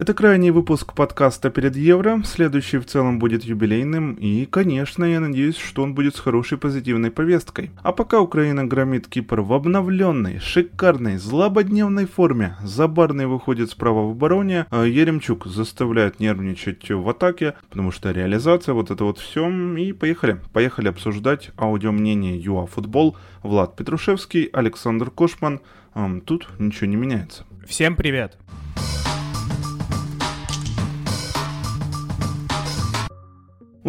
Это крайний выпуск подкаста перед Евро, следующий в целом будет юбилейным, и, конечно, я надеюсь, что он будет с хорошей позитивной повесткой. А пока Украина громит Кипр в обновленной, шикарной, злободневной форме, Забарный выходит справа в обороне, а Еремчук заставляет нервничать в атаке, потому что реализация, вот это вот все, и поехали. Поехали обсуждать аудиомнение ЮАФутбол, Влад Петрушевский, Александр Кошман. Тут ничего не меняется. Всем привет!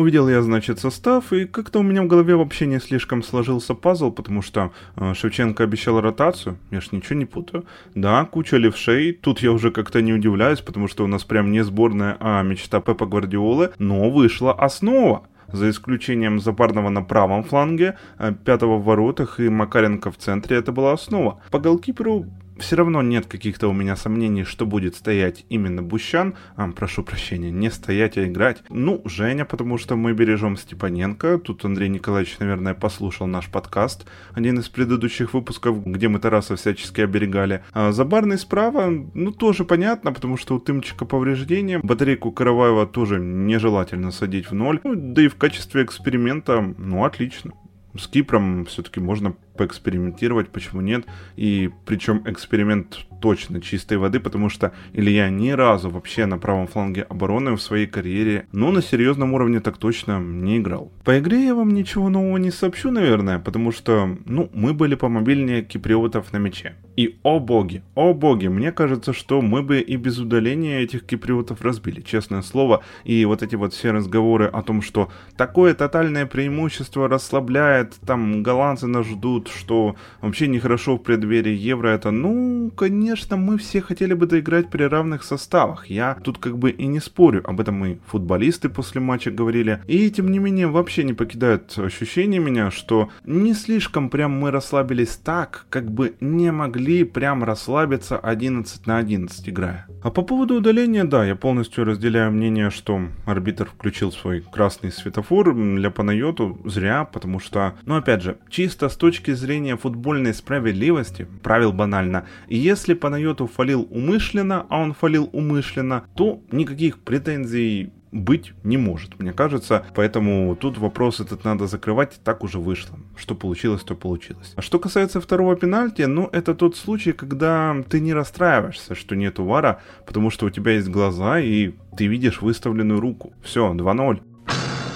Увидел я, значит, состав, и как-то у меня в голове вообще не слишком сложился пазл, потому что э, Шевченко обещал ротацию, я ж ничего не путаю. Да, куча левшей, тут я уже как-то не удивляюсь, потому что у нас прям не сборная, а мечта Пепа Гвардиолы, но вышла основа за исключением Запарного на правом фланге, э, Пятого в воротах и Макаренко в центре, это была основа. По голкиперу все равно нет каких-то у меня сомнений, что будет стоять именно Бущан. А, прошу прощения, не стоять, а играть. Ну, Женя, потому что мы бережем Степаненко. Тут Андрей Николаевич, наверное, послушал наш подкаст, один из предыдущих выпусков, где мы Тараса всячески оберегали. А Забарный справа, ну, тоже понятно, потому что у Тымчика повреждения. Батарейку Караваева тоже нежелательно садить в ноль. Ну, да и в качестве эксперимента, ну, отлично. С Кипром все-таки можно поэкспериментировать, почему нет. И причем эксперимент точно чистой воды, потому что Илья ни разу вообще на правом фланге обороны в своей карьере, ну, на серьезном уровне так точно не играл. По игре я вам ничего нового не сообщу, наверное, потому что, ну, мы были помобильнее киприотов на мяче. И, о боги, о боги, мне кажется, что мы бы и без удаления этих киприотов разбили, честное слово. И вот эти вот все разговоры о том, что такое тотальное преимущество расслабляет, там голландцы нас ждут, что вообще нехорошо в преддверии Евро, это, ну, конечно, мы все хотели бы доиграть при равных составах. Я тут как бы и не спорю, об этом и футболисты после матча говорили. И тем не менее, вообще не покидает ощущение меня, что не слишком прям мы расслабились так, как бы не могли прям расслабиться 11 на 11 играя. А по поводу удаления, да, я полностью разделяю мнение, что арбитр включил свой красный светофор для Панайоту зря, потому что, ну опять же, чисто с точки зрения футбольной справедливости, правил банально, если Панайоту фалил умышленно, а он фалил умышленно, то никаких претензий быть не может, мне кажется. Поэтому тут вопрос этот надо закрывать, так уже вышло. Что получилось, то получилось. А что касается второго пенальти, ну, это тот случай, когда ты не расстраиваешься, что нету вара, потому что у тебя есть глаза, и ты видишь выставленную руку. Все, 2-0.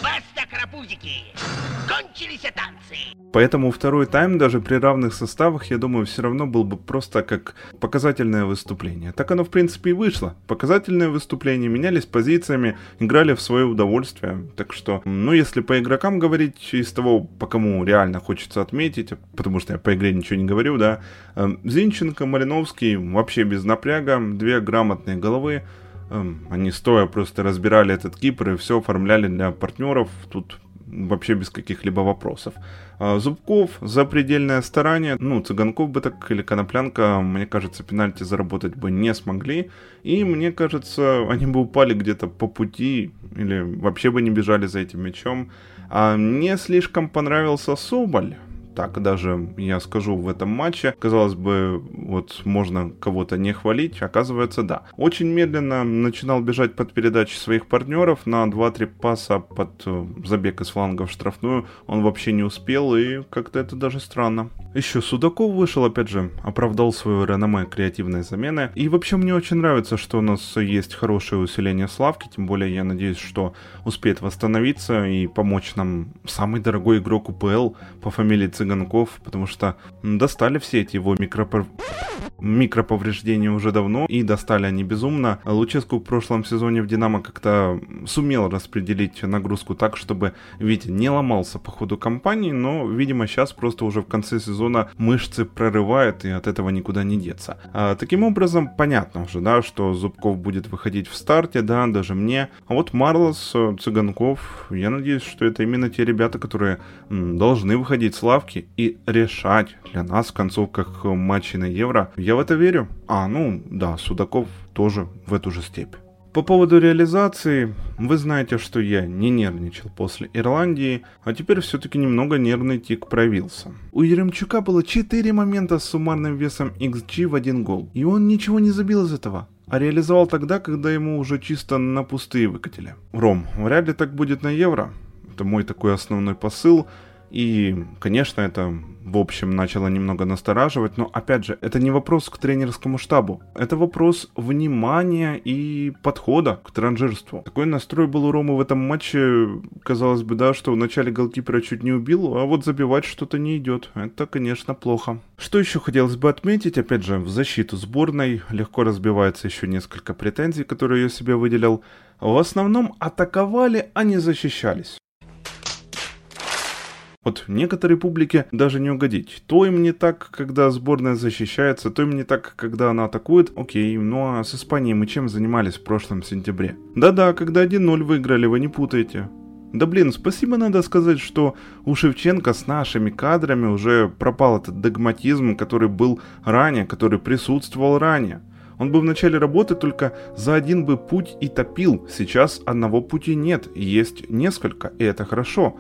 Баста, крапузики! Кончились танцы! Поэтому второй тайм даже при равных составах, я думаю, все равно был бы просто как показательное выступление. Так оно в принципе и вышло. Показательное выступление, менялись позициями, играли в свое удовольствие. Так что, ну если по игрокам говорить, из того, по кому реально хочется отметить, потому что я по игре ничего не говорю, да, эм, Зинченко, Малиновский вообще без напряга, две грамотные головы, эм, они стоя просто разбирали этот Кипр и все оформляли для партнеров. Тут вообще без каких-либо вопросов. А, Зубков, запредельное старание, ну, Цыганков бы так или Коноплянка, мне кажется, пенальти заработать бы не смогли, и мне кажется, они бы упали где-то по пути, или вообще бы не бежали за этим мячом. А мне слишком понравился Соболь, так даже я скажу в этом матче. Казалось бы, вот можно кого-то не хвалить, оказывается, да. Очень медленно начинал бежать под передачи своих партнеров на 2-3 паса под э, забег из фланга в штрафную. Он вообще не успел, и как-то это даже странно. Еще Судаков вышел, опять же, оправдал свое реноме креативной замены. И вообще мне очень нравится, что у нас есть хорошее усиление Славки, тем более я надеюсь, что успеет восстановиться и помочь нам самый дорогой игрок УПЛ по фамилии Цыганов Цыганков, потому что достали все эти его микропов... микроповреждения уже давно, и достали они безумно. Луческу в прошлом сезоне в Динамо как-то сумел распределить нагрузку так, чтобы Витя не ломался по ходу кампании, но, видимо, сейчас просто уже в конце сезона мышцы прорывает, и от этого никуда не деться. А, таким образом, понятно уже, да, что Зубков будет выходить в старте, да, даже мне. А вот Марлос, Цыганков, я надеюсь, что это именно те ребята, которые м, должны выходить с лавки, ставки и решать для нас в концовках матчей на Евро. Я в это верю. А, ну да, Судаков тоже в эту же степь. По поводу реализации, вы знаете, что я не нервничал после Ирландии, а теперь все-таки немного нервный тик проявился. У Еремчука было 4 момента с суммарным весом XG в один гол, и он ничего не забил из этого. а реализовал тогда, когда ему уже чисто на пустые выкатили. Ром, вряд ли так будет на Евро. Это мой такой основной посыл. И, конечно, это в общем начало немного настораживать, но опять же, это не вопрос к тренерскому штабу, это вопрос внимания и подхода к транжирству. Такой настрой был у Ромы в этом матче, казалось бы, да, что в начале голкипера чуть не убил, а вот забивать что-то не идет. Это, конечно, плохо. Что еще хотелось бы отметить, опять же, в защиту сборной легко разбивается еще несколько претензий, которые я себе выделил. В основном атаковали, а не защищались. Вот некоторой публике даже не угодить. То им не так, когда сборная защищается, то им не так, когда она атакует. Окей, ну а с Испанией мы чем занимались в прошлом сентябре? Да-да, когда 1-0 выиграли, вы не путаете. Да блин, спасибо надо сказать, что у Шевченко с нашими кадрами уже пропал этот догматизм, который был ранее, который присутствовал ранее. Он бы в начале работы только за один бы путь и топил. Сейчас одного пути нет, есть несколько, и это хорошо.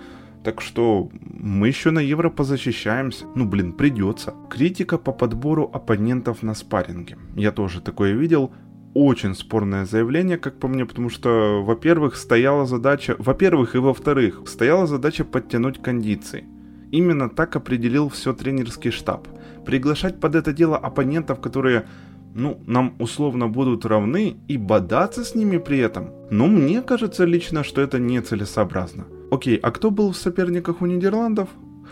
Так что мы еще на Евро позащищаемся. Ну, блин, придется. Критика по подбору оппонентов на спарринге. Я тоже такое видел. Очень спорное заявление, как по мне, потому что, во-первых, стояла задача, во-первых и во-вторых, стояла задача подтянуть кондиции. Именно так определил все тренерский штаб. Приглашать под это дело оппонентов, которые ну, нам условно будут равны и бодаться с ними при этом. Но мне кажется лично, что это нецелесообразно. Окей, а кто был в соперниках у Нидерландов?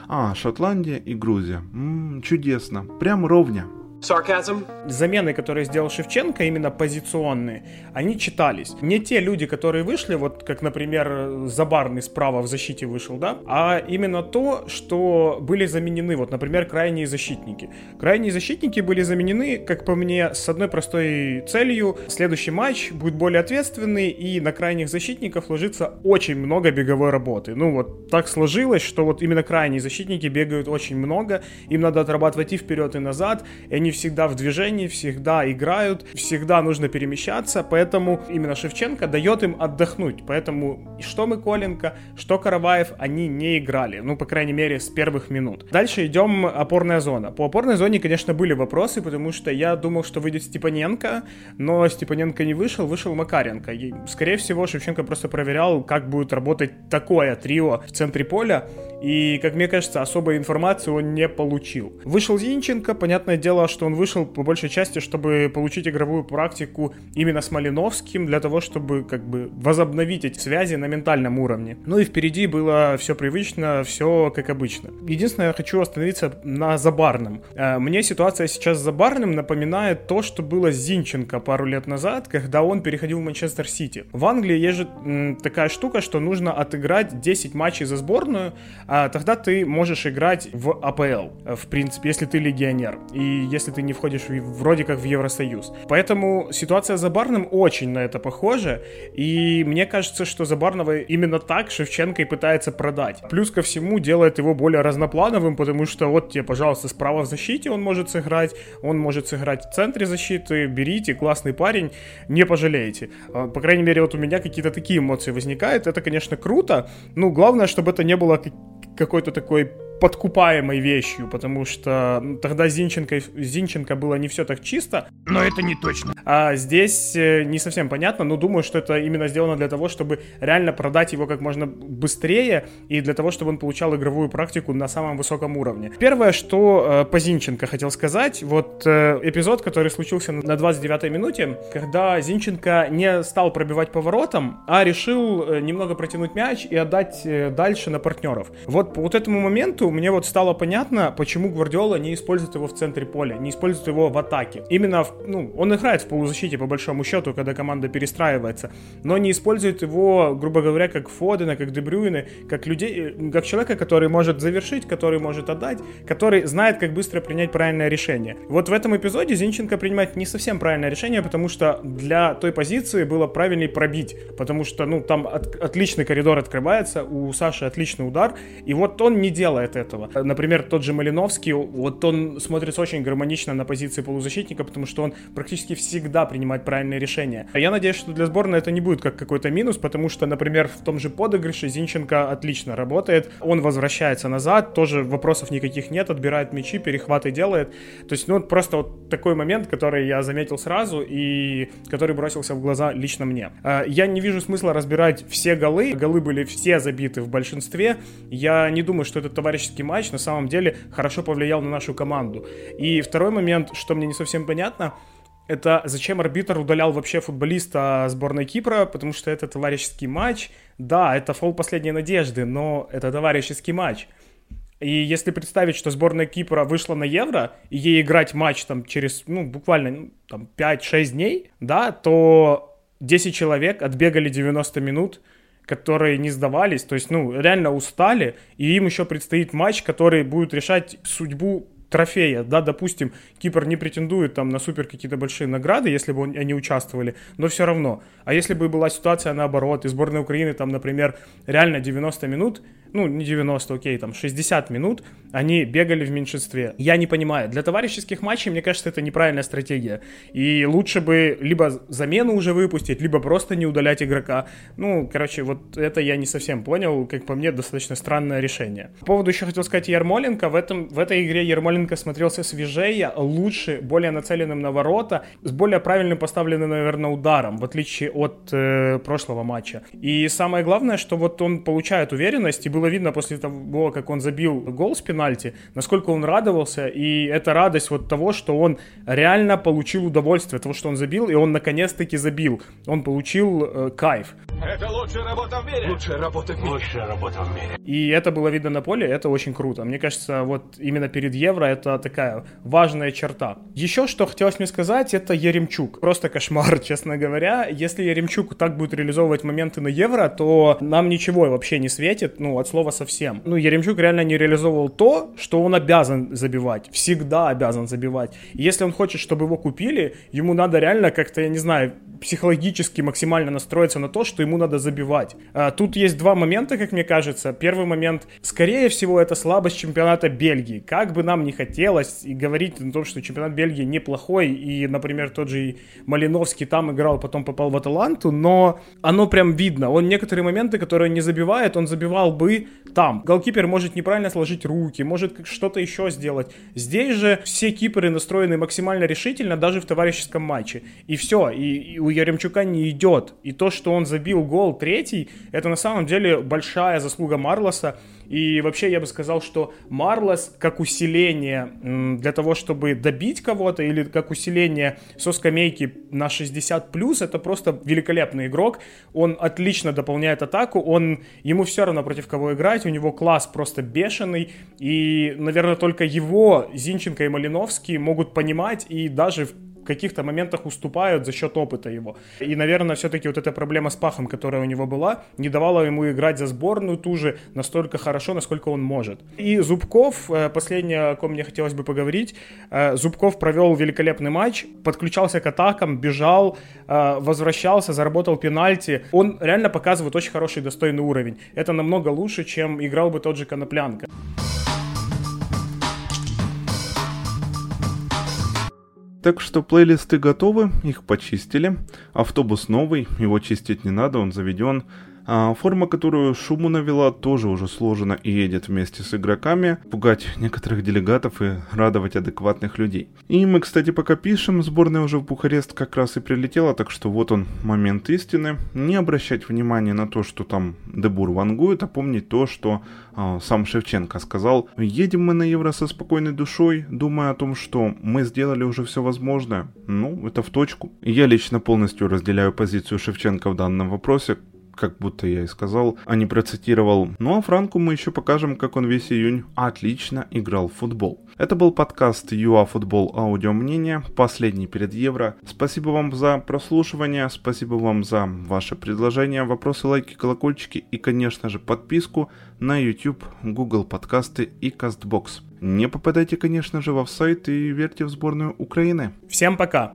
А, Шотландия и Грузия. М-м, чудесно. Прям ровня. Sarcasm. Замены, которые сделал Шевченко, именно позиционные, они читались. Не те люди, которые вышли, вот как, например, Забарный справа в защите вышел, да, а именно то, что были заменены, вот, например, крайние защитники. Крайние защитники были заменены, как по мне, с одной простой целью. Следующий матч будет более ответственный, и на крайних защитников ложится очень много беговой работы. Ну вот так сложилось, что вот именно крайние защитники бегают очень много, им надо отрабатывать и вперед, и назад, и они всегда в движении, всегда играют, всегда нужно перемещаться, поэтому именно Шевченко дает им отдохнуть. Поэтому что Миколенко, что Караваев, они не играли. Ну, по крайней мере, с первых минут. Дальше идем опорная зона. По опорной зоне, конечно, были вопросы, потому что я думал, что выйдет Степаненко, но Степаненко не вышел, вышел Макаренко. И, скорее всего, Шевченко просто проверял, как будет работать такое трио в центре поля. И, как мне кажется, особой информации он не получил. Вышел Зинченко, понятное дело, что он вышел по большей части, чтобы получить игровую практику именно с Малиновским, для того, чтобы как бы возобновить эти связи на ментальном уровне. Ну и впереди было все привычно, все как обычно. Единственное, я хочу остановиться на Забарном. Э, мне ситуация сейчас с Забарным напоминает то, что было с Зинченко пару лет назад, когда он переходил в Манчестер Сити. В Англии есть же такая штука, что нужно отыграть 10 матчей за сборную, а тогда ты можешь играть в АПЛ, в принципе, если ты легионер. И если ты не входишь в, вроде как в Евросоюз. Поэтому ситуация с Забарным очень на это похожа, и мне кажется, что Забарного именно так Шевченко и пытается продать. Плюс ко всему делает его более разноплановым, потому что вот тебе, пожалуйста, справа в защите он может сыграть, он может сыграть в центре защиты, берите, классный парень, не пожалеете. А, по крайней мере, вот у меня какие-то такие эмоции возникают, это, конечно, круто, ну, главное, чтобы это не было какой-то такой подкупаемой вещью, потому что тогда Зинченко, Зинченко было не все так чисто. Но это не точно. А здесь э, не совсем понятно, но думаю, что это именно сделано для того, чтобы реально продать его как можно быстрее и для того, чтобы он получал игровую практику на самом высоком уровне. Первое, что э, по Зинченко хотел сказать, вот э, эпизод, который случился на 29-й минуте, когда Зинченко не стал пробивать поворотом, а решил немного протянуть мяч и отдать дальше на партнеров. Вот по вот этому моменту мне вот стало понятно, почему Гвардиола не использует его в центре поля, не использует его в атаке. Именно, в, ну, он играет в полузащите по большому счету, когда команда перестраивается, но не использует его, грубо говоря, как Фодена, как Дебрюйны, как людей, э, как человека, который может завершить, который может отдать, который знает, как быстро принять правильное решение. Вот в этом эпизоде Зинченко принимает не совсем правильное решение, потому что для той позиции было правильнее пробить, потому что, ну, там от, отличный коридор открывается, у Саши отличный удар, и вот он не делает этого. Например, тот же Малиновский, вот он смотрится очень гармонично на позиции полузащитника, потому что он практически всегда принимает правильные решения. Я надеюсь, что для сборной это не будет как какой-то минус, потому что, например, в том же подыгрыше Зинченко отлично работает, он возвращается назад, тоже вопросов никаких нет, отбирает мячи, перехваты делает. То есть, ну, просто вот такой момент, который я заметил сразу и который бросился в глаза лично мне. А, я не вижу смысла разбирать все голы, голы были все забиты в большинстве. Я не думаю, что этот товарищеский матч на самом деле хорошо повлиял на нашу команду. И второй момент, что мне не совсем понятно, это зачем арбитр удалял вообще футболиста сборной Кипра, потому что это товарищеский матч. Да, это фол последней надежды, но это товарищеский матч. И если представить, что сборная Кипра вышла на Евро, и ей играть матч там через, ну, буквально ну, там 5-6 дней, да, то 10 человек отбегали 90 минут, которые не сдавались, то есть, ну, реально устали, и им еще предстоит матч, который будет решать судьбу трофея, да, допустим, Кипр не претендует там на супер какие-то большие награды, если бы они участвовали, но все равно. А если бы была ситуация наоборот, и сборная Украины там, например, реально 90 минут, ну, не 90, окей, там 60 минут, они бегали в меньшинстве. Я не понимаю. Для товарищеских матчей, мне кажется, это неправильная стратегия. И лучше бы либо замену уже выпустить, либо просто не удалять игрока. Ну, короче, вот это я не совсем понял. Как по мне, достаточно странное решение. По поводу еще хотел сказать Ермоленко. В, этом, в этой игре Ермоленко смотрелся свежее, лучше, более нацеленным на ворота, с более правильным поставленным, наверное, ударом, в отличие от э, прошлого матча. И самое главное, что вот он получает уверенность, и было видно после того, как он забил гол с пенальти, насколько он радовался, и это радость вот того, что он реально получил удовольствие от того, что он забил, и он наконец-таки забил. Он получил э, кайф. Это лучшая работа в мире. Лучшая работа в мире. Лучшая работа в мире. И это было видно на поле, это очень круто. Мне кажется, вот именно перед Евро это такая важная черта. Еще что хотелось мне сказать, это Еремчук. Просто кошмар, честно говоря. Если Еремчук так будет реализовывать моменты на Евро, то нам ничего вообще не светит, ну, от слова совсем. Ну, Еремчук реально не реализовывал то, что он обязан забивать. Всегда обязан забивать. И если он хочет, чтобы его купили, ему надо реально как-то, я не знаю, психологически максимально настроиться на то, что ему надо забивать. А, тут есть два момента, как мне кажется. Первый момент, скорее всего, это слабость чемпионата Бельгии. Как бы нам не хотелось и говорить о том, что чемпионат Бельгии неплохой, и, например, тот же Малиновский там играл, потом попал в Аталанту, но оно прям видно. Он некоторые моменты, которые не забивает, он забивал бы там. Голкипер может неправильно сложить руки, может что-то еще сделать. Здесь же все киперы настроены максимально решительно, даже в товарищеском матче. И все, и, и Яремчука не идет. И то, что он забил гол третий, это на самом деле большая заслуга Марлоса. И вообще я бы сказал, что Марлос как усиление для того, чтобы добить кого-то, или как усиление со скамейки на 60 плюс, это просто великолепный игрок. Он отлично дополняет атаку, он ему все равно против кого играть, у него класс просто бешеный. И, наверное, только его Зинченко и Малиновский могут понимать и даже в каких-то моментах уступают за счет опыта его. И, наверное, все-таки вот эта проблема с пахом, которая у него была, не давала ему играть за сборную ту же настолько хорошо, насколько он может. И Зубков, э, последнее, о ком мне хотелось бы поговорить, э, Зубков провел великолепный матч, подключался к атакам, бежал, э, возвращался, заработал пенальти. Он реально показывает очень хороший, достойный уровень. Это намного лучше, чем играл бы тот же Коноплянка. Так что плейлисты готовы, их почистили. Автобус новый, его чистить не надо, он заведен. А форма, которую Шуму навела, тоже уже сложена и едет вместе с игроками, пугать некоторых делегатов и радовать адекватных людей. И мы, кстати, пока пишем, сборная уже в Бухарест как раз и прилетела, так что вот он момент истины. Не обращать внимания на то, что там Дебур вангует, а помнить то, что э, сам Шевченко сказал. Едем мы на Евро со спокойной душой, думая о том, что мы сделали уже все возможное. Ну, это в точку. Я лично полностью разделяю позицию Шевченко в данном вопросе, как будто я и сказал, а не процитировал. Ну а Франку мы еще покажем, как он весь июнь отлично играл в футбол. Это был подкаст ЮА Футбол Аудио Мнение, последний перед Евро. Спасибо вам за прослушивание, спасибо вам за ваши предложения, вопросы, лайки, колокольчики и, конечно же, подписку на YouTube, Google подкасты и CastBox. Не попадайте, конечно же, в сайт и верьте в сборную Украины. Всем пока!